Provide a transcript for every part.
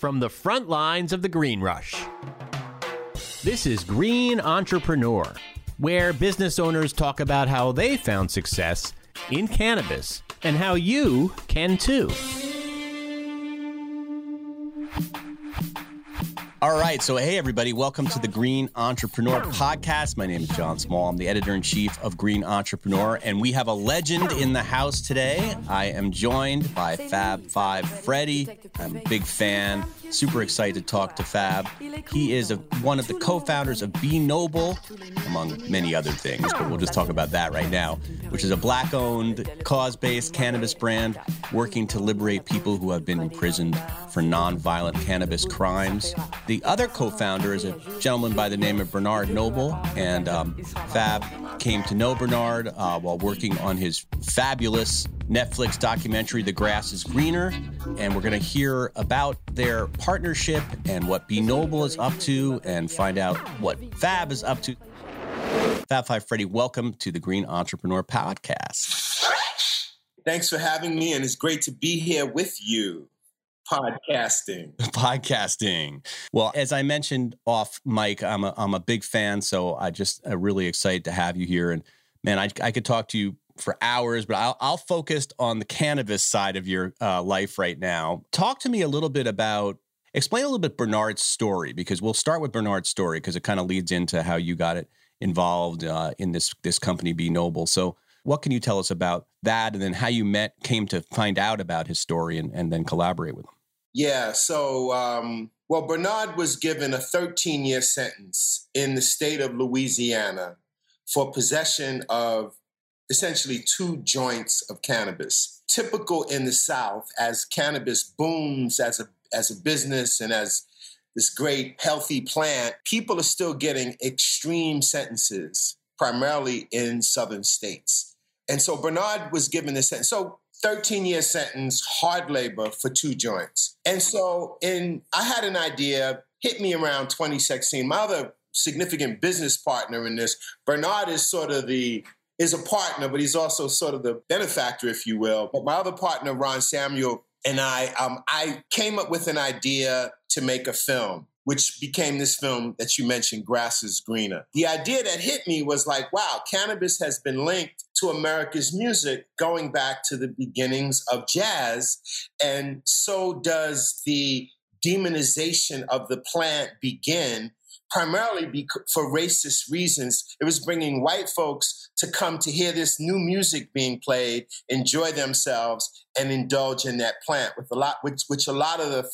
from the front lines of the green rush. This is Green Entrepreneur, where business owners talk about how they found success in cannabis and how you can too. All right. So, hey, everybody. Welcome to the Green Entrepreneur Podcast. My name is John Small. I'm the editor in chief of Green Entrepreneur, and we have a legend in the house today. I am joined by Fab Five Freddy. I'm a big fan. Super excited to talk to Fab. He is a, one of the co founders of Be Noble, among many other things, but we'll just talk about that right now, which is a black owned, cause based cannabis brand working to liberate people who have been imprisoned for non-violent cannabis crimes. The other co-founder is a gentleman by the name of Bernard Noble, and um, Fab came to know Bernard uh, while working on his fabulous Netflix documentary, The Grass is Greener. And we're going to hear about their partnership and what Be Noble is up to and find out what Fab is up to. Fab Five Freddy, welcome to the Green Entrepreneur Podcast. Thanks for having me, and it's great to be here with you. Podcasting. Podcasting. Well, as I mentioned off mic, I'm a, I'm a big fan, so I just uh, really excited to have you here. And man, I, I could talk to you for hours, but I'll, I'll focus on the cannabis side of your uh, life right now. Talk to me a little bit about, explain a little bit Bernard's story, because we'll start with Bernard's story because it kind of leads into how you got it involved uh, in this this company, Be Noble. So, what can you tell us about that, and then how you met, came to find out about his story, and, and then collaborate with him? Yeah. So, um, well, Bernard was given a 13 year sentence in the state of Louisiana for possession of essentially two joints of cannabis. Typical in the South, as cannabis booms as a as a business and as this great healthy plant, people are still getting extreme sentences, primarily in southern states. And so Bernard was given this sentence. So 13 year sentence, hard labor for two joints. And so in I had an idea, hit me around 2016. My other significant business partner in this, Bernard is sort of the is a partner, but he's also sort of the benefactor, if you will. But my other partner, Ron Samuel, and I, um, I came up with an idea to make a film, which became this film that you mentioned, Grass is Greener. The idea that hit me was like, wow, cannabis has been linked to America's music going back to the beginnings of jazz. And so does the demonization of the plant begin primarily for racist reasons. It was bringing white folks to come to hear this new music being played, enjoy themselves, and indulge in that plant. With a lot, which, which a lot of the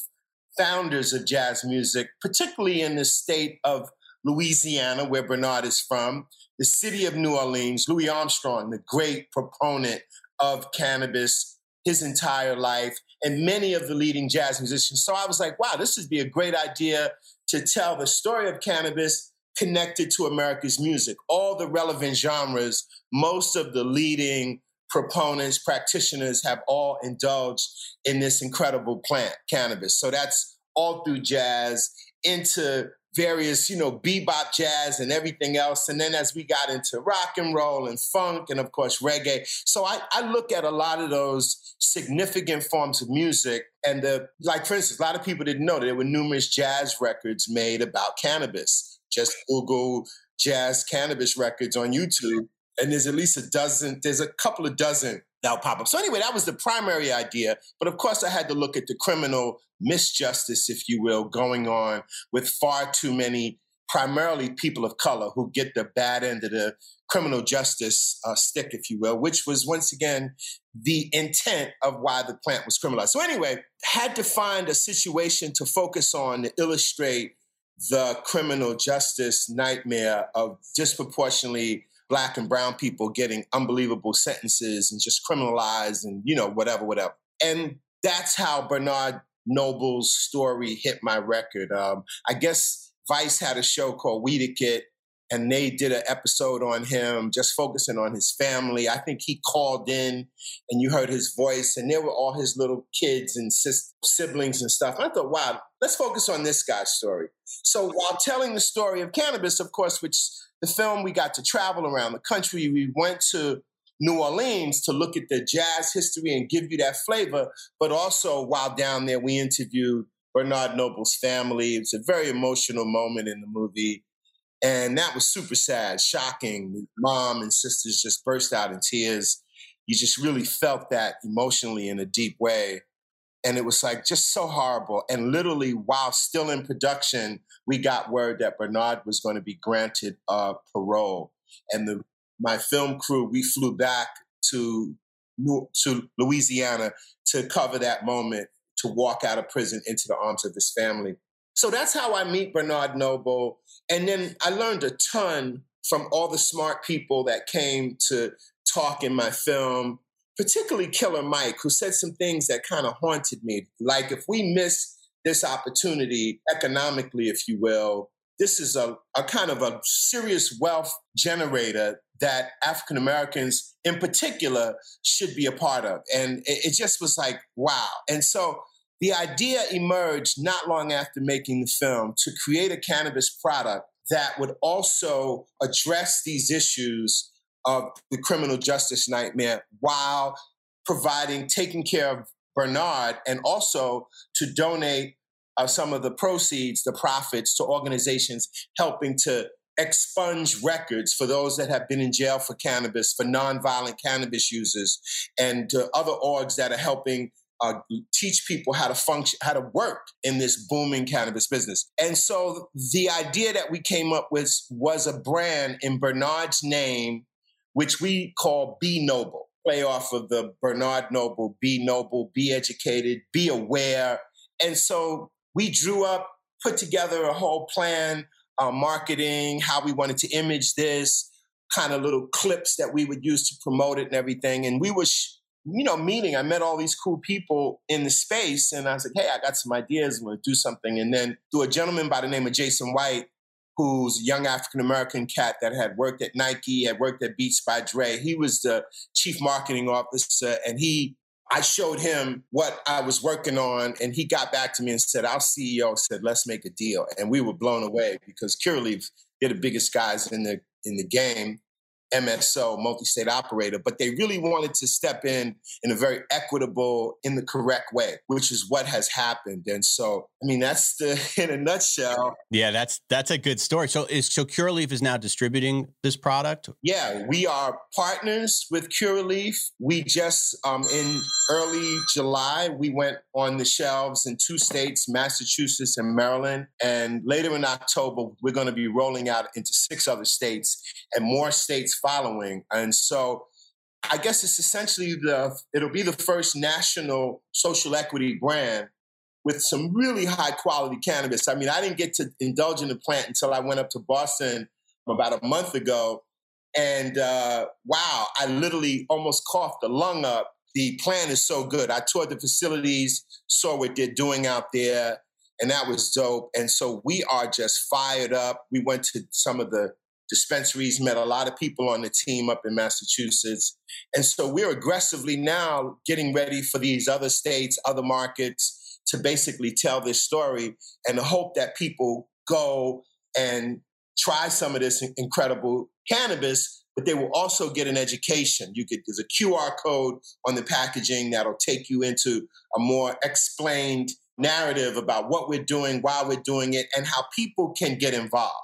founders of jazz music, particularly in the state of Louisiana, where Bernard is from, the city of New Orleans, Louis Armstrong, the great proponent of cannabis his entire life, and many of the leading jazz musicians. So I was like, wow, this would be a great idea to tell the story of cannabis connected to America's music, all the relevant genres, most of the leading proponents, practitioners have all indulged in this incredible plant, cannabis. So that's all through jazz into various, you know, bebop jazz and everything else. And then as we got into rock and roll and funk and of course reggae. So I, I look at a lot of those significant forms of music and the like for instance, a lot of people didn't know that there were numerous jazz records made about cannabis. Just Google jazz cannabis records on YouTube. And there's at least a dozen, there's a couple of dozen that'll pop up. So anyway, that was the primary idea. But of course, I had to look at the criminal misjustice, if you will, going on with far too many, primarily people of color, who get the bad end of the criminal justice uh, stick, if you will, which was once again the intent of why the plant was criminalized. So anyway, had to find a situation to focus on to illustrate the criminal justice nightmare of disproportionately black and brown people getting unbelievable sentences and just criminalized and you know whatever whatever. And that's how bernard noble's story hit my record. Um, i guess vice had a show called Weediquette and they did an episode on him just focusing on his family. I think he called in and you heard his voice and there were all his little kids and sis- siblings and stuff. And i thought wow let's focus on this guy's story so while telling the story of cannabis of course which the film, we got to travel around the country. We went to New Orleans to look at the jazz history and give you that flavor. But also, while down there, we interviewed Bernard Noble's family. It's a very emotional moment in the movie. And that was super sad, shocking. Mom and sisters just burst out in tears. You just really felt that emotionally in a deep way. And it was like just so horrible. And literally, while still in production, we got word that Bernard was going to be granted uh, parole. And the my film crew, we flew back to to Louisiana to cover that moment to walk out of prison into the arms of his family. So that's how I meet Bernard Noble. And then I learned a ton from all the smart people that came to talk in my film, particularly Killer Mike, who said some things that kind of haunted me. Like, if we miss this opportunity economically, if you will, this is a, a kind of a serious wealth generator that African Americans in particular should be a part of. And it, it, just was like, wow. And so the idea emerged not long after making the film to create a cannabis product that would also address these issues of the criminal justice nightmare while providing, taking care of Bernard and also to donate uh, some of the proceeds, the profits to organizations helping to expunge records for those that have been in jail for cannabis, for nonviolent cannabis users, and uh, other orgs that are helping uh, teach people how to function, how to work in this booming cannabis business. And so the idea that we came up with was a brand in Bernard's name, which we call Be Noble, play off of the Bernard Noble, Be Noble, Be Educated, Be Aware. And so we drew up, put together a whole plan, uh, marketing, how we wanted to image this, kind of little clips that we would use to promote it and everything. And we were, you know, meeting. I met all these cool people in the space, and I was like, "Hey, I got some ideas. I'm going to do something." And then through a gentleman by the name of Jason White, who's a young African American cat that had worked at Nike, had worked at Beats by Dre. He was the chief marketing officer, and he I showed him what I was working on, and he got back to me and said, Our CEO said, let's make a deal. And we were blown away because Curaleaf, they're the biggest guys in the in the game. MSO, multi-state operator, but they really wanted to step in in a very equitable, in the correct way, which is what has happened. And so, I mean, that's the in a nutshell. Yeah, that's that's a good story. So, is so Curaleaf is now distributing this product? Yeah, we are partners with Curaleaf. We just um, in early July we went on the shelves in two states, Massachusetts and Maryland, and later in October we're going to be rolling out into six other states and more states following. And so I guess it's essentially the it'll be the first national social equity brand with some really high quality cannabis. I mean, I didn't get to indulge in the plant until I went up to Boston about a month ago. And uh, wow, I literally almost coughed the lung up. The plant is so good. I toured the facilities, saw what they're doing out there, and that was dope. And so we are just fired up. We went to some of the dispensaries, met a lot of people on the team up in Massachusetts. And so we're aggressively now getting ready for these other states, other markets to basically tell this story and the hope that people go and try some of this incredible cannabis, but they will also get an education. You get there's a QR code on the packaging that'll take you into a more explained narrative about what we're doing, why we're doing it, and how people can get involved.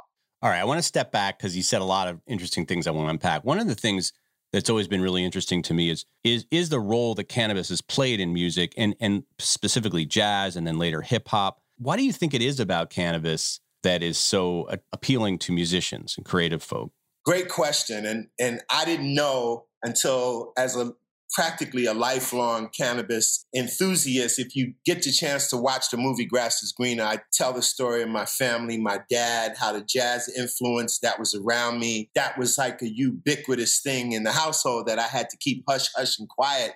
All right, I want to step back because you said a lot of interesting things I want to unpack. One of the things that's always been really interesting to me is is is the role that cannabis has played in music and and specifically jazz and then later hip hop. Why do you think it is about cannabis that is so appealing to musicians and creative folk? Great question, and and I didn't know until as a practically a lifelong cannabis enthusiast. If you get the chance to watch the movie Grass is Greener, I tell the story of my family, my dad, how the jazz influence that was around me. That was like a ubiquitous thing in the household that I had to keep hush hush and quiet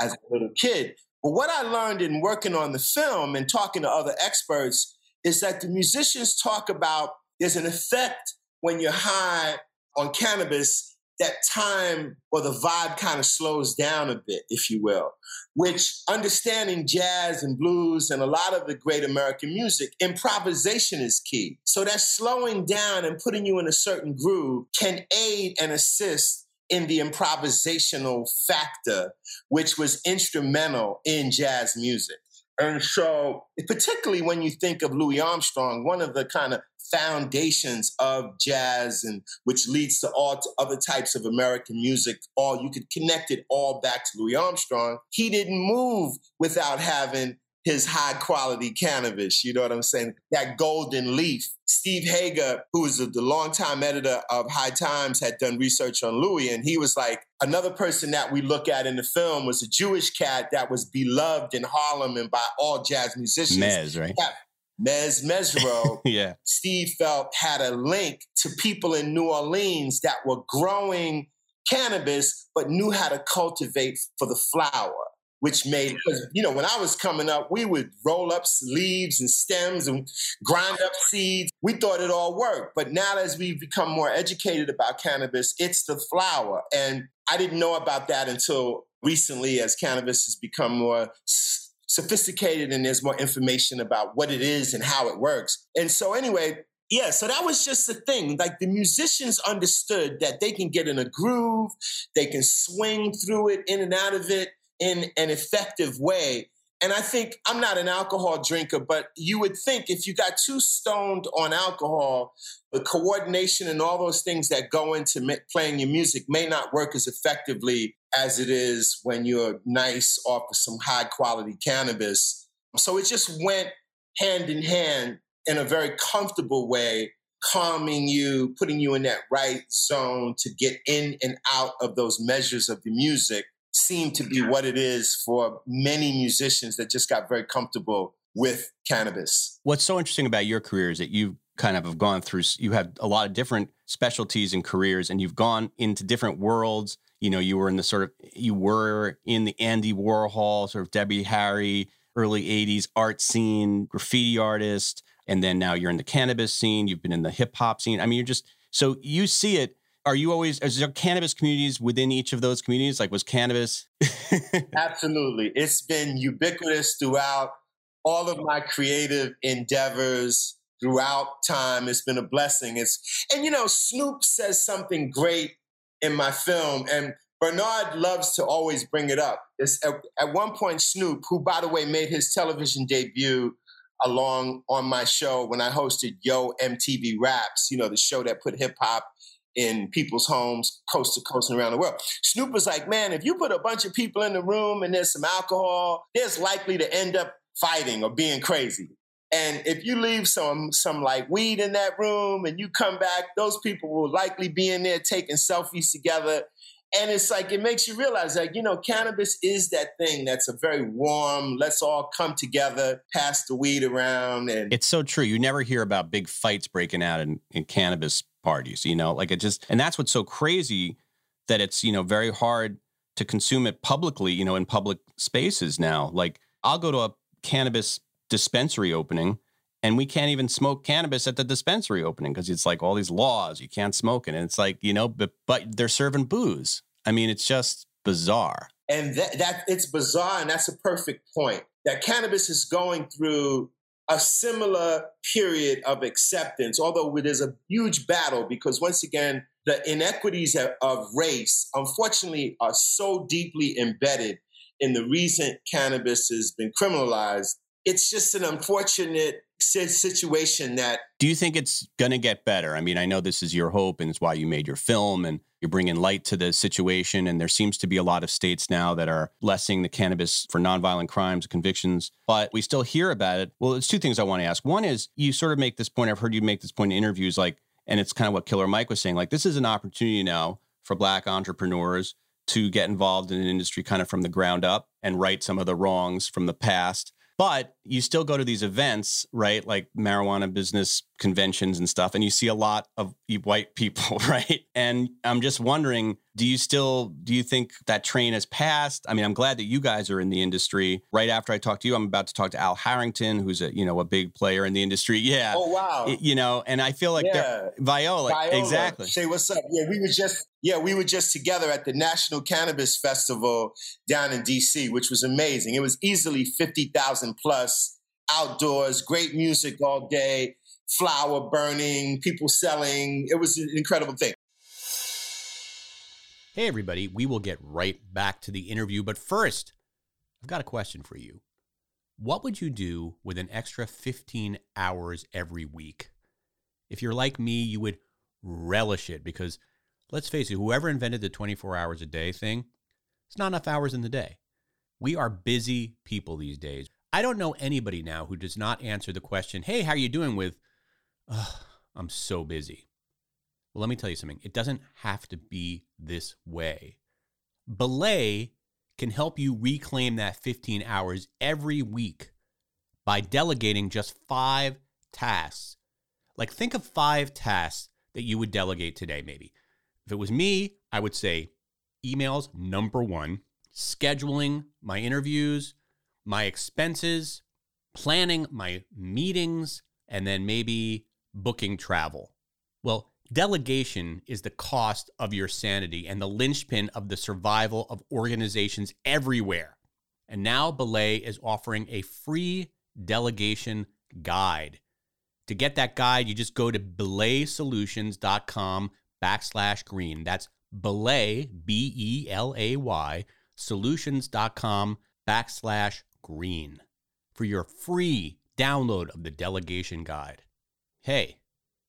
as a little kid. But what I learned in working on the film and talking to other experts is that the musicians talk about there's an effect when you're high on cannabis that time or the vibe kind of slows down a bit, if you will, which understanding jazz and blues and a lot of the great American music, improvisation is key. So that slowing down and putting you in a certain groove can aid and assist in the improvisational factor, which was instrumental in jazz music. And so, particularly when you think of Louis Armstrong, one of the kind of foundations of jazz and which leads to all to other types of American music, all you could connect it all back to Louis Armstrong. He didn't move without having his high quality cannabis. You know what I'm saying? That golden leaf. Steve Hager, who is the longtime editor of High Times, had done research on Louis, and he was like, another person that we look at in the film was a Jewish cat that was beloved in Harlem and by all jazz musicians. Mez, right? Yeah. Mezz Mezzrow, yeah. Steve felt had a link to people in New Orleans that were growing cannabis but knew how to cultivate for the flower which made because you know when I was coming up, we would roll up leaves and stems and grind up seeds. We thought it all worked, but now as we've become more educated about cannabis, it's the flower, and I didn't know about that until recently, as cannabis has become more sophisticated and there's more information about what it is and how it works. And so anyway. Yeah, so that was just the thing. Like the musicians understood that they can get in a groove, they can swing through it, in and out of it, in an effective way. And I think I'm not an alcohol drinker, but you would think if you got too stoned on alcohol, the coordination and all those things that go into playing your music may not work as effectively as it is when you're nice off of some high quality cannabis. So it just went hand in hand in a very comfortable way, calming you, putting you in that right zone to get in and out of those measures of the music seemed to be what it is for many musicians that just got very comfortable with cannabis. What's so interesting about your career is that you kind of have gone through you have a lot of different specialties and careers and you've gone into different worlds. You know you were in the sort of you were in the andy warhol sort of debbie harry early 80s art scene graffiti artist and then now you're in the cannabis scene. You've been in the hip hop scene. I mean you're just so you see it are you always is there cannabis communities within each of those communities? Like was cannabis absolutely. It's been ubiquitous throughout all of my creative endeavors throughout time. It's been a blessing. It's and you know snoop says something great in my film and bernard loves to always bring it up. It's at, at one point snoop who by the way made his television debut along on my show when i hosted yo mtv raps you know the show that put hip-hop in people's homes, coast to coast and around the world. Snoop was like, man, if you put a bunch of people in the room and there's some alcohol, there's likely to end up fighting or being crazy. And if you leave some some like weed in that room and you come back, those people will likely be in there taking selfies together. And it's like it makes you realize that, you know, cannabis is that thing that's a very warm, let's all come together, pass the weed around and it's so true. You never hear about big fights breaking out in, in cannabis parties, you know, like it just, and that's what's so crazy that it's, you know, very hard to consume it publicly, you know, in public spaces now. Like I'll go to a cannabis dispensary opening and we can't even smoke cannabis at the dispensary opening because it's like all these laws you can't smoke it. And it's like you know but but they're serving booze. I mean it's just bizarre. And that, that it's bizarre and that's a perfect point that cannabis is going through a similar period of acceptance, although it is a huge battle because once again, the inequities of race, unfortunately, are so deeply embedded in the reason cannabis has been criminalized. It's just an unfortunate situation that. Do you think it's going to get better? I mean, I know this is your hope and it's why you made your film and you're bringing light to the situation. And there seems to be a lot of states now that are lessening the cannabis for nonviolent crimes, convictions, but we still hear about it. Well, it's two things I want to ask. One is you sort of make this point, I've heard you make this point in interviews, like, and it's kind of what Killer Mike was saying, like, this is an opportunity now for Black entrepreneurs to get involved in an industry kind of from the ground up and right some of the wrongs from the past but you still go to these events, right? Like marijuana business conventions and stuff, and you see a lot of white people, right? And I'm just wondering, do you still do you think that train has passed? I mean, I'm glad that you guys are in the industry. Right after I talk to you, I'm about to talk to Al Harrington, who's a you know a big player in the industry. Yeah. Oh wow. You know, and I feel like yeah. Viola, Viola, exactly. Say what's up? Yeah, we were just yeah we were just together at the National Cannabis Festival down in D.C., which was amazing. It was easily fifty thousand plus outdoors, great music all day, flower burning, people selling. It was an incredible thing. Hey, everybody, we will get right back to the interview. But first, I've got a question for you. What would you do with an extra 15 hours every week? If you're like me, you would relish it because let's face it, whoever invented the 24 hours a day thing, it's not enough hours in the day. We are busy people these days. I don't know anybody now who does not answer the question, "Hey, how are you doing?" with, "I'm so busy." Well, let me tell you something. It doesn't have to be this way. Belay can help you reclaim that 15 hours every week by delegating just five tasks. Like, think of five tasks that you would delegate today, maybe. If it was me, I would say emails, number one, scheduling my interviews, my expenses, planning my meetings, and then maybe booking travel. Well, Delegation is the cost of your sanity and the linchpin of the survival of organizations everywhere. And now Belay is offering a free delegation guide. To get that guide, you just go to belaysolutions.com backslash green. That's belay, B E L A Y, solutions.com backslash green for your free download of the delegation guide. Hey,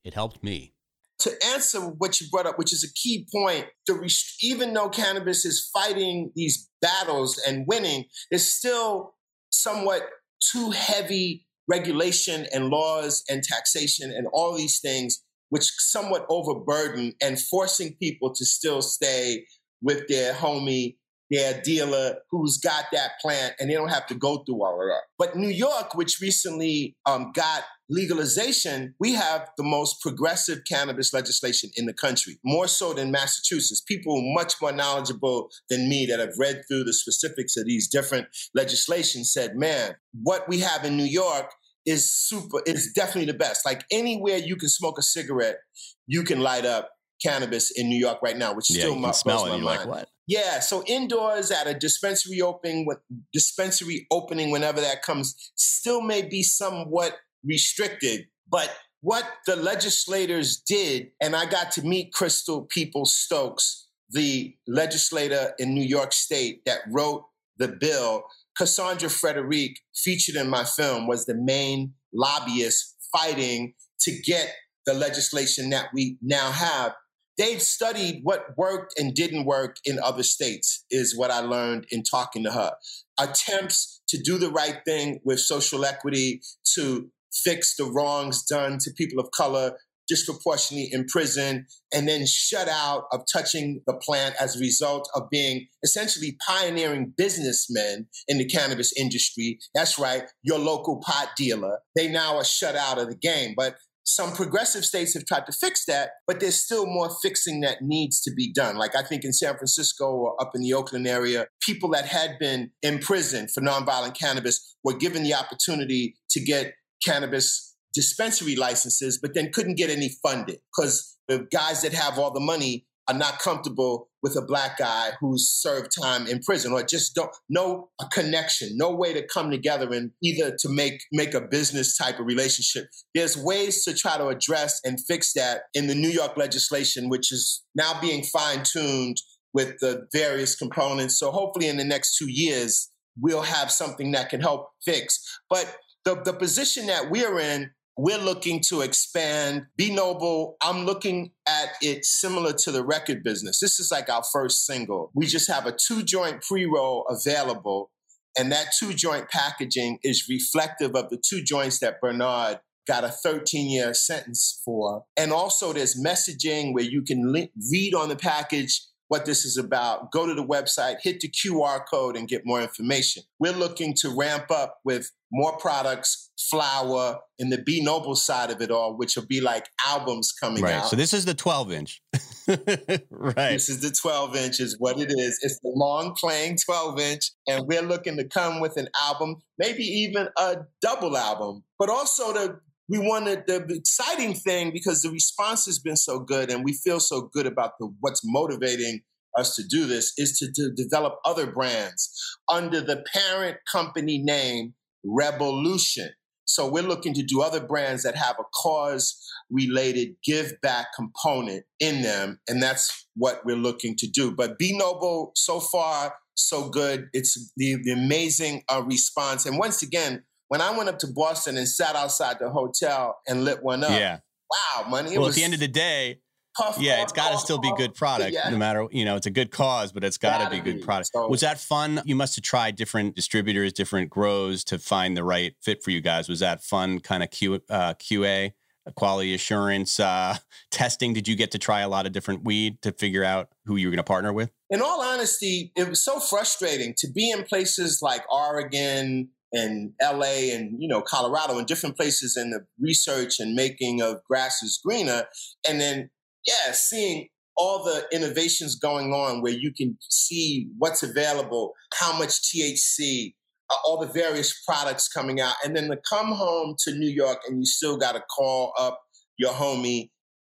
it helped me to answer what you brought up, which is a key point, the even though cannabis is fighting these battles and winning, there's still somewhat too heavy regulation and laws and taxation and all these things, which somewhat overburden and forcing people to still stay with their homie their dealer who's got that plant and they don't have to go through all of that. But New York, which recently um, got legalization, we have the most progressive cannabis legislation in the country, more so than Massachusetts. People much more knowledgeable than me that have read through the specifics of these different legislations said, man, what we have in New York is super, is definitely the best. Like anywhere you can smoke a cigarette, you can light up cannabis in New York right now, which yeah, still smell it. You're mind. like, what? Yeah, so indoors at a dispensary opening, with dispensary opening whenever that comes, still may be somewhat restricted. But what the legislators did, and I got to meet Crystal Peoples Stokes, the legislator in New York State that wrote the bill. Cassandra Frederique, featured in my film, was the main lobbyist fighting to get the legislation that we now have they've studied what worked and didn't work in other states, is what I learned in talking to her. Attempts to do the right thing with social equity, to fix the wrongs done to people of color disproportionately in prison and then shut out of touching the plant as a result of being essentially pioneering businessmen in the cannabis industry. That's right, your local pot dealer. They now are shut out of the game. But some progressive states have tried to fix that, but there's still more fixing that needs to be done. Like I think in San Francisco or up in the Oakland area, people that had been in prison for nonviolent cannabis were given the opportunity to get cannabis dispensary licenses, but then couldn't get any funding because the guys that have all the money are not comfortable with a black guy who's served time in prison or just don't no a connection no way to come together and either to make make a business type of relationship. There's ways to try to address and fix that in the new york legislation which is now being fine-tuned with the various components. So hopefully in the next two years we'll have something that can help fix. But the, the position that we're in we're looking to expand. Be Noble, I'm looking at it similar to the record business. This is like our first single. We just have a two joint pre roll available, and that two joint packaging is reflective of the two joints that Bernard got a 13 year sentence for. And also, there's messaging where you can read on the package what this is about, go to the website, hit the QR code, and get more information. We're looking to ramp up with more products, flower, and the B Noble side of it all, which will be like albums coming right. out. So this is the 12 inch. right. This is the 12 inch, is what it is. It's the long playing 12 inch, and we're looking to come with an album, maybe even a double album, but also to we wanted the exciting thing because the response has been so good and we feel so good about the what's motivating us to do this is to, to develop other brands under the parent company name Rebelution. So we're looking to do other brands that have a cause related give back component in them. And that's what we're looking to do. But Be Noble so far so good. It's the, the amazing uh, response. And once again, when I went up to Boston and sat outside the hotel and lit one up, yeah. wow, money. well, at the end of the day, puff, yeah, puff, it's got to still be good product, yeah. no matter you know, it's a good cause, but it's got to be good product. So, was that fun? You must have tried different distributors, different grows to find the right fit for you guys. Was that fun? Kind of Q, uh, QA, quality assurance, uh, testing. Did you get to try a lot of different weed to figure out who you were going to partner with? In all honesty, it was so frustrating to be in places like Oregon and LA and you know Colorado and different places in the research and making of Grass is Greener and then yeah seeing all the innovations going on where you can see what's available how much THC uh, all the various products coming out and then to come home to New York and you still got to call up your homie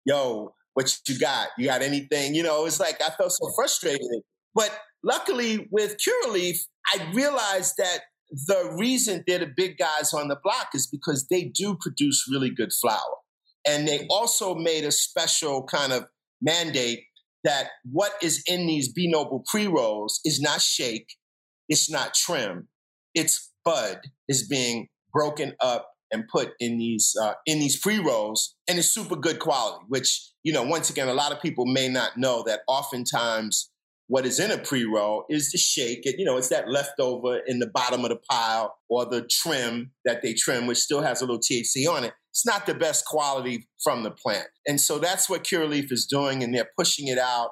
yo what you got? You got anything? You know it's like I felt so frustrated. But luckily with Curaleaf I realized that the reason they're the big guys on the block is because they do produce really good flower. And they also made a special kind of mandate that what is in these B Noble pre rolls is not shake, it's not trim, it's bud is being broken up and put in these uh, in these pre rolls, and it's super good quality. Which you know, once again, a lot of people may not know that oftentimes what is in a pre-roll is the shake it. You know, it's that leftover in the bottom of the pile or the trim that they trim, which still has a little THC on it. It's not the best quality from the plant. And so that's what Curaleaf is doing, and they're pushing it out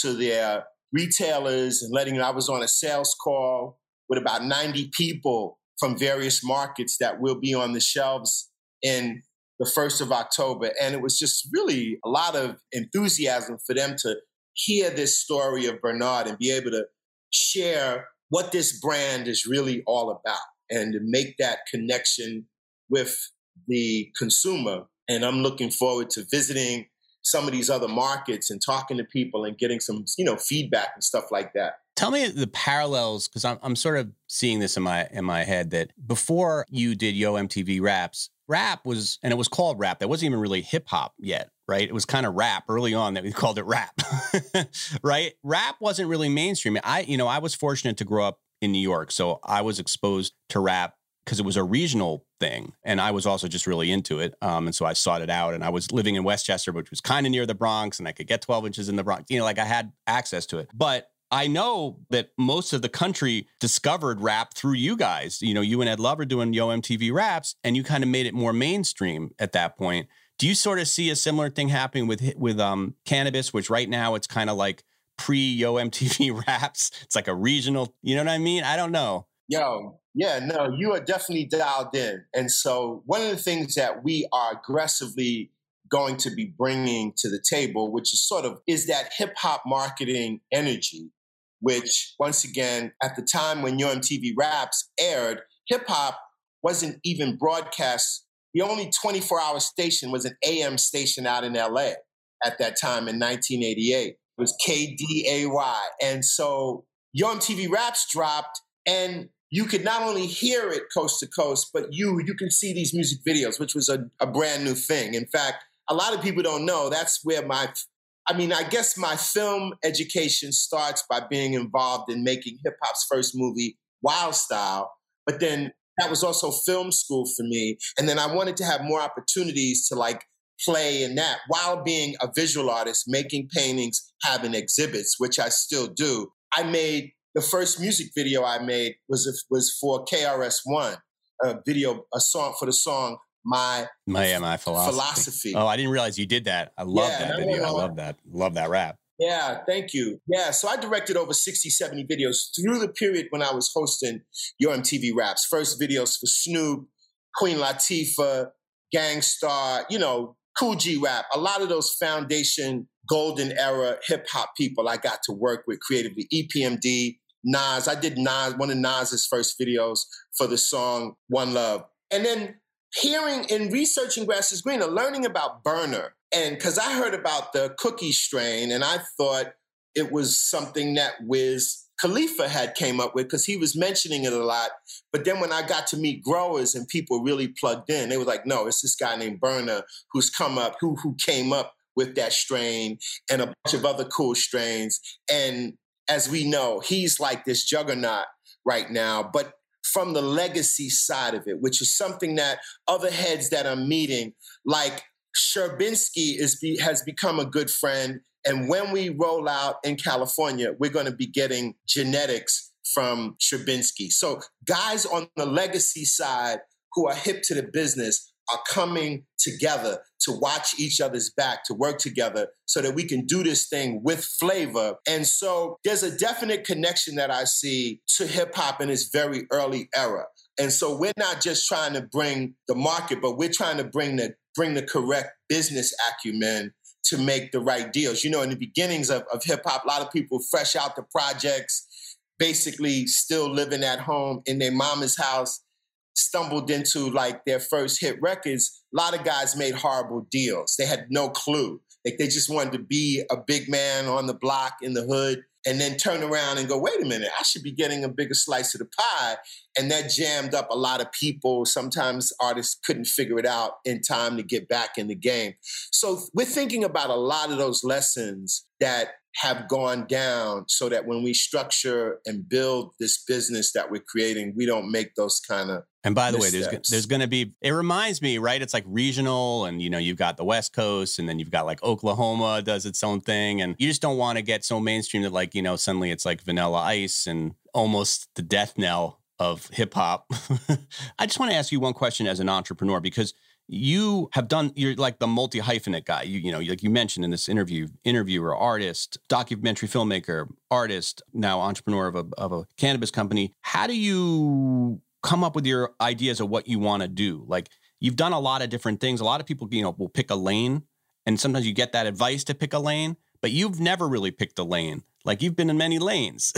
to their retailers and letting I was on a sales call with about 90 people from various markets that will be on the shelves in the 1st of October. And it was just really a lot of enthusiasm for them to hear this story of Bernard and be able to share what this brand is really all about and to make that connection with the consumer. And I'm looking forward to visiting some of these other markets and talking to people and getting some, you know, feedback and stuff like that. Tell me the parallels because I'm, I'm sort of seeing this in my in my head that before you did Yo MTV Raps, rap was and it was called rap. That wasn't even really hip hop yet right? It was kind of rap early on that we called it rap, right? Rap wasn't really mainstream. I, you know, I was fortunate to grow up in New York, so I was exposed to rap because it was a regional thing, and I was also just really into it. Um, and so I sought it out. And I was living in Westchester, which was kind of near the Bronx, and I could get 12 inches in the Bronx. You know, like I had access to it, but. I know that most of the country discovered rap through you guys. You know, you and Ed Lover doing Yo MTV Raps, and you kind of made it more mainstream at that point. Do you sort of see a similar thing happening with with um, cannabis, which right now it's kind of like pre Yo MTV raps? It's like a regional. You know what I mean? I don't know. Yo, yeah, no, you are definitely dialed in. And so one of the things that we are aggressively going to be bringing to the table, which is sort of is that hip hop marketing energy, which once again, at the time when Yo MTV Raps aired, hip hop wasn't even broadcast the only 24 hour station was an AM station out in LA at that time in 1988. It was KDAY. And so Yo MTV Raps dropped, and you could not only hear it coast to coast, but you you can see these music videos, which was a, a brand new thing. In fact, a lot of people don't know that's where my I mean, I guess my film education starts by being involved in making hip hop's first movie, Wild Style. But then that was also film school for me. And then I wanted to have more opportunities to like play in that while being a visual artist, making paintings, having exhibits, which I still do. I made the first music video I made was was for KRS One, a video, a song for the song my my my philosophy. philosophy. Oh, I didn't realize you did that. I love yeah, that video. I love that. Love that rap. Yeah, thank you. Yeah, so I directed over 60, 70 videos through the period when I was hosting Yo MTV Raps. First videos for Snoop, Queen Latifah, Gang Starr, you know, Kool G Rap. A lot of those foundation golden era hip hop people I got to work with creatively. EPMD, Nas. I did Nas, one of Nas's first videos for the song One Love. And then hearing and researching Grass is Greener, learning about Berner. and because I heard about the cookie strain, and I thought it was something that Wiz Khalifa had came up with because he was mentioning it a lot. But then when I got to meet growers and people really plugged in, they were like, "No, it's this guy named Berner who's come up, who who came up with that strain and a bunch of other cool strains." And as we know, he's like this juggernaut right now. But from the legacy side of it, which is something that other heads that I'm meeting, like Sherbinski, is be, has become a good friend. And when we roll out in California, we're going to be getting genetics from Sherbinski. So guys on the legacy side who are hip to the business are coming together to watch each other's back, to work together so that we can do this thing with flavor. And so there's a definite connection that I see to hip hop in its very early era. And so we're not just trying to bring the market, but we're trying to bring the bring the correct business acumen to make the right deals. You know, in the beginnings of, of hip hop, a lot of people fresh out the projects, basically still living at home in their mama's house stumbled into like their first hit records, a lot of guys made horrible deals. They had no clue. Like they just wanted to be a big man on the block in the hood and then turn around and go, wait a minute, I should be getting a bigger slice of the pie. And that jammed up a lot of people. Sometimes artists couldn't figure it out in time to get back in the game. So we're thinking about a lot of those lessons that have gone down so that when we structure and build this business that we're creating, we don't make those kind of and by the way, there's there's going to be. It reminds me, right? It's like regional, and you know, you've got the West Coast, and then you've got like Oklahoma does its own thing, and you just don't want to get so mainstream that like you know suddenly it's like Vanilla Ice and almost the death knell of hip hop. I just want to ask you one question as an entrepreneur because you have done you're like the multi hyphenate guy you, you know like you mentioned in this interview interviewer artist documentary filmmaker artist now entrepreneur of a, of a cannabis company how do you come up with your ideas of what you want to do like you've done a lot of different things a lot of people you know will pick a lane and sometimes you get that advice to pick a lane but you've never really picked a lane like you've been in many lanes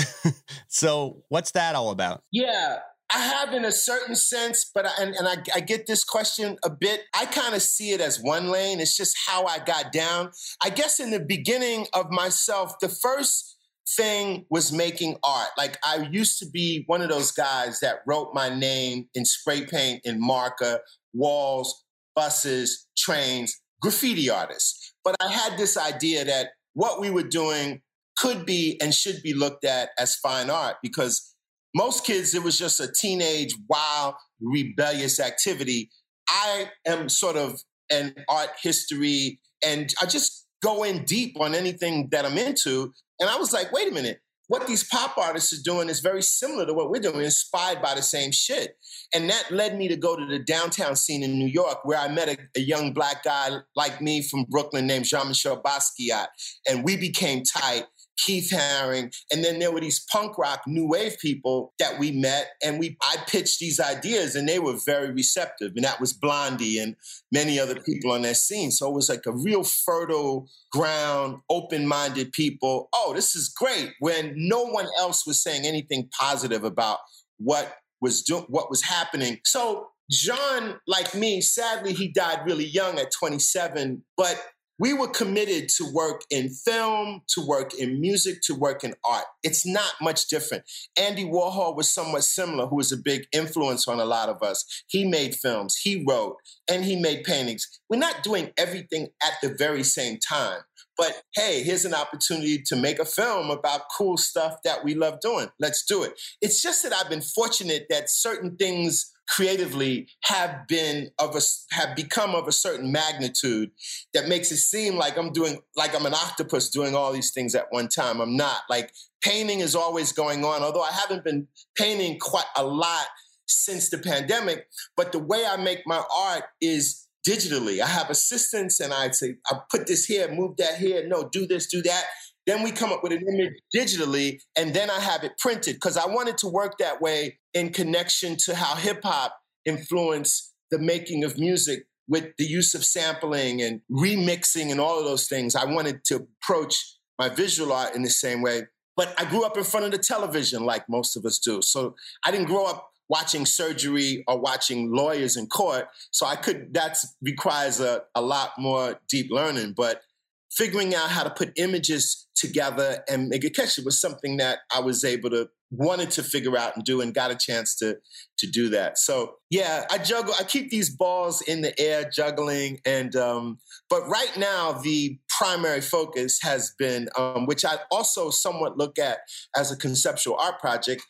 so what's that all about yeah I have in a certain sense, but I, and, and I, I get this question a bit. I kind of see it as one lane. It's just how I got down. I guess in the beginning of myself, the first thing was making art. Like I used to be one of those guys that wrote my name in spray paint in marker, walls, buses, trains, graffiti artists. But I had this idea that what we were doing could be and should be looked at as fine art because most kids, it was just a teenage, wild, rebellious activity. I am sort of an art history, and I just go in deep on anything that I'm into. And I was like, wait a minute, what these pop artists are doing is very similar to what we're doing, inspired by the same shit. And that led me to go to the downtown scene in New York, where I met a, a young black guy like me from Brooklyn named Jean Michel Basquiat. And we became tight. Keith Haring, and then there were these punk rock new wave people that we met, and we I pitched these ideas, and they were very receptive, and that was Blondie and many other people on that scene. So it was like a real fertile ground, open-minded people. Oh, this is great. When no one else was saying anything positive about what was doing, what was happening. So Jean, like me, sadly, he died really young at 27, but we were committed to work in film, to work in music, to work in art. It's not much different. Andy Warhol was somewhat similar, who was a big influence on a lot of us. He made films, he wrote, and he made paintings. We're not doing everything at the very same time. But hey, here's an opportunity to make a film about cool stuff that we love doing. Let's do it. It's just that I've been fortunate that certain things creatively have been of a have become of a certain magnitude that makes it seem like I'm doing like I'm an octopus doing all these things at one time. I'm not. Like painting is always going on, although I haven't been painting quite a lot since the pandemic. But the way I make my art is digitally. I have assistants and I say, I put this here, move that here, no, do this, do that. Then we come up with an image digitally, and then I have it printed because I wanted to work that way in connection to how hip hop influenced the making of music with the use of sampling and remixing and all of those things. I wanted to approach my visual art in the same way. But I grew up in front of the television like most of us do. So I didn't grow up watching surgery or watching lawyers in court. So I could, that requires a, a lot more deep learning. But figuring out how to put images together and make a catch it was something that I was able to wanted to figure out and do and got a chance to to do that. So yeah, I juggle I keep these balls in the air juggling and um but right now the primary focus has been, um, which I also somewhat look at as a conceptual art project,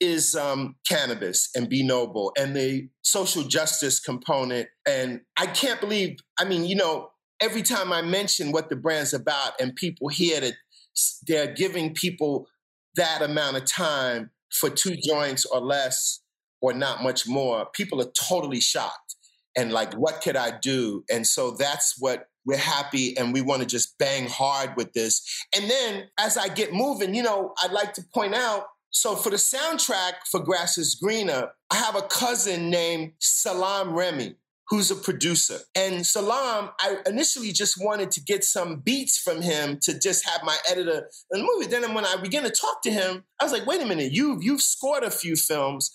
is um, cannabis and be noble and the social justice component. And I can't believe, I mean, you know, every time I mention what the brand's about and people hear that they're giving people that amount of time for two joints or less or not much more, people are totally shocked and like, what could I do? And so that's what we're happy and we want to just bang hard with this. And then as I get moving, you know, I'd like to point out so for the soundtrack for Grass is Greener, I have a cousin named Salaam Remi who's a producer. And Salaam, I initially just wanted to get some beats from him to just have my editor in the movie. Then when I began to talk to him, I was like, wait a minute, you've you've scored a few films.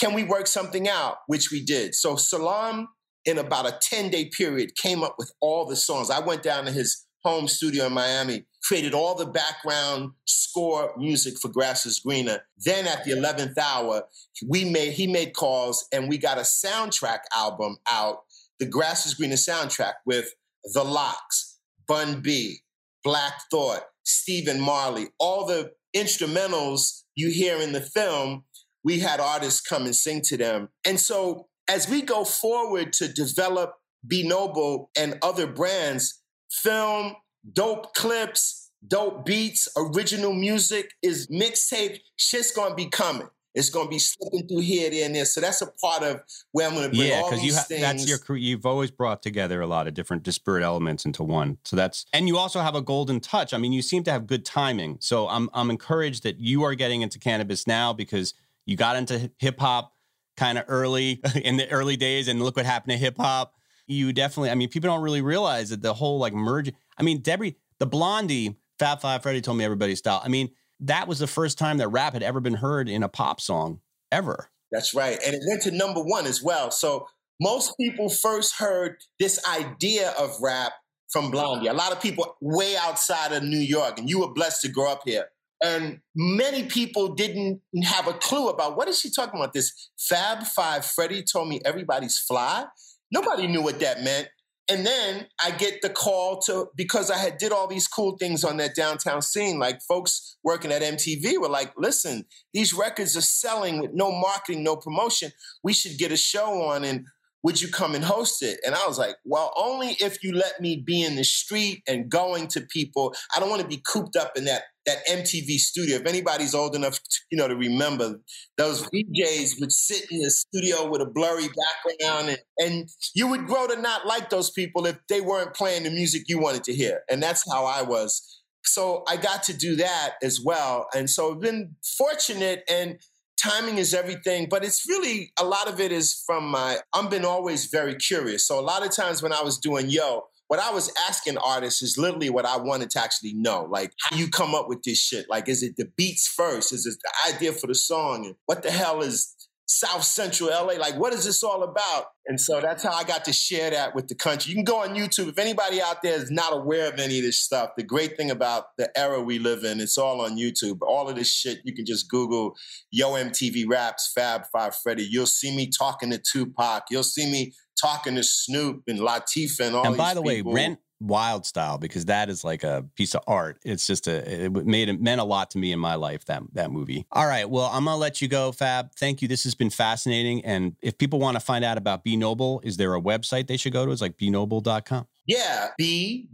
Can we work something out? Which we did. So Salaam, in about a 10-day period, came up with all the songs. I went down to his home studio in Miami, created all the background score music for Grass is Greener. Then at the 11th hour, we made he made calls and we got a soundtrack album out, the Grass is Greener soundtrack with The LOX, Bun B, Black Thought, Stephen Marley, all the instrumentals you hear in the film, we had artists come and sing to them. And so as we go forward to develop Be Noble and other brands, film, dope clips, dope beats, original music is mixtape. Shit's gonna be coming. It's gonna be slipping through here, there, and there. So that's a part of where I'm gonna bring yeah, all these you ha- things. That's your you've always brought together a lot of different disparate elements into one. So that's and you also have a golden touch. I mean, you seem to have good timing. So I'm I'm encouraged that you are getting into cannabis now because you got into hip hop kind of early in the early days, and look what happened to hip hop you definitely, I mean, people don't really realize that the whole like merge. I mean, Debbie, the Blondie, Fab Five Freddy told me everybody's style. I mean, that was the first time that rap had ever been heard in a pop song ever. That's right. And it went to number one as well. So most people first heard this idea of rap from Blondie. A lot of people way outside of New York, and you were blessed to grow up here. And many people didn't have a clue about what is she talking about? This Fab Five Freddy told me everybody's fly. Nobody knew what that meant. And then I get the call to because I had did all these cool things on that downtown scene. Like folks working at MTV were like, "Listen, these records are selling with no marketing, no promotion. We should get a show on and would you come and host it? And I was like, well, only if you let me be in the street and going to people. I don't want to be cooped up in that that MTV studio. If anybody's old enough, to, you know, to remember, those DJs would sit in the studio with a blurry background, and, and you would grow to not like those people if they weren't playing the music you wanted to hear. And that's how I was. So I got to do that as well. And so I've been fortunate and timing is everything, but it's really a lot of it is from my, I've been always very curious. So a lot of times when I was doing Yo, what I was asking artists is literally what I wanted to actually know. Like, how you come up with this shit? Like, is it the beats first? Is it the idea for the song? And what the hell is South Central LA. Like, what is this all about? And so that's how I got to share that with the country. You can go on YouTube. If anybody out there is not aware of any of this stuff, the great thing about the era we live in, it's all on YouTube. All of this shit, you can just Google Yo MTV Raps, Fab Five Freddy. You'll see me talking to Tupac. You'll see me talking to Snoop and Latifah and all And by the people. way, Rent wild style because that is like a piece of art. It's just a it made it meant a lot to me in my life that that movie. All right, well I'm gonna let you go, Fab. Thank you. This has been fascinating. And if people want to find out about Be Noble, is there a website they should go to? It's like benoble.com. Yeah, b-noble.com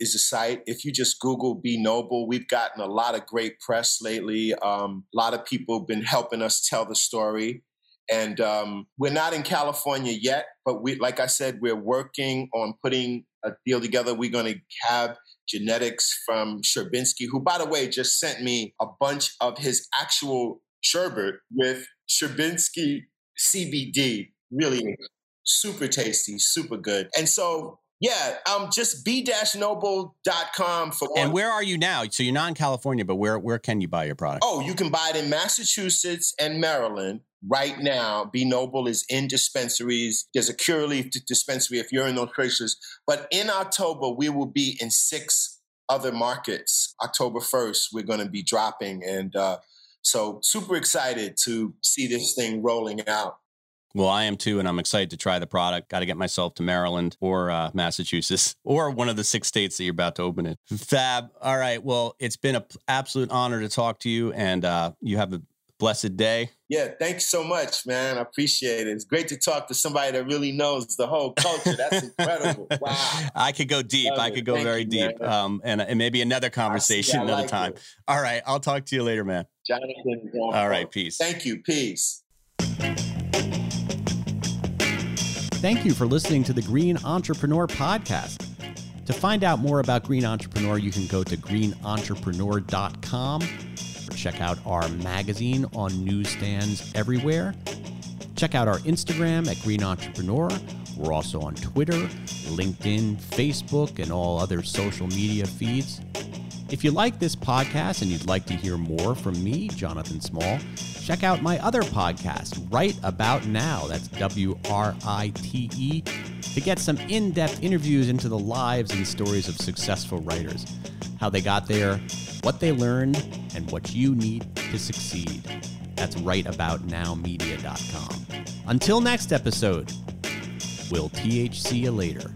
is the site. If you just Google Be Noble, we've gotten a lot of great press lately. Um, a lot of people have been helping us tell the story. And um, we're not in California yet, but we, like I said, we're working on putting a deal together. We're going to have genetics from Sherbinski, who, by the way, just sent me a bunch of his actual sherbet with Sherbinski CBD. Really super tasty, super good. And so yeah, um, just b-noble.com for And where are you now? So you're not in California, but where where can you buy your product? Oh, you can buy it in Massachusetts and Maryland right now. Be Noble is in dispensaries. There's a Curaleaf dispensary if you're in those places. But in October, we will be in six other markets. October 1st, we're going to be dropping. And uh, so super excited to see this thing rolling out. Well, I am too, and I'm excited to try the product. Got to get myself to Maryland or uh, Massachusetts or one of the six states that you're about to open in. Fab. All right. Well, it's been an absolute honor to talk to you, and uh, you have a blessed day. Yeah, thanks so much, man. I appreciate it. It's great to talk to somebody that really knows the whole culture. That's incredible. Wow. I could go deep. Love I could it. go Thank very you, deep. Um, and, and maybe another conversation another like time. It. All right. I'll talk to you later, man. Jonathan. All right. Peace. Thank you. Peace. Thank you for listening to the Green Entrepreneur Podcast. To find out more about Green Entrepreneur, you can go to greenentrepreneur.com or check out our magazine on newsstands everywhere. Check out our Instagram at Green Entrepreneur. We're also on Twitter, LinkedIn, Facebook, and all other social media feeds. If you like this podcast and you'd like to hear more from me, Jonathan Small, check out my other podcast, Right About Now. That's W R I T E, to get some in depth interviews into the lives and stories of successful writers, how they got there, what they learned, and what you need to succeed. That's rightaboutnowmedia.com. Until next episode, we'll THC you later.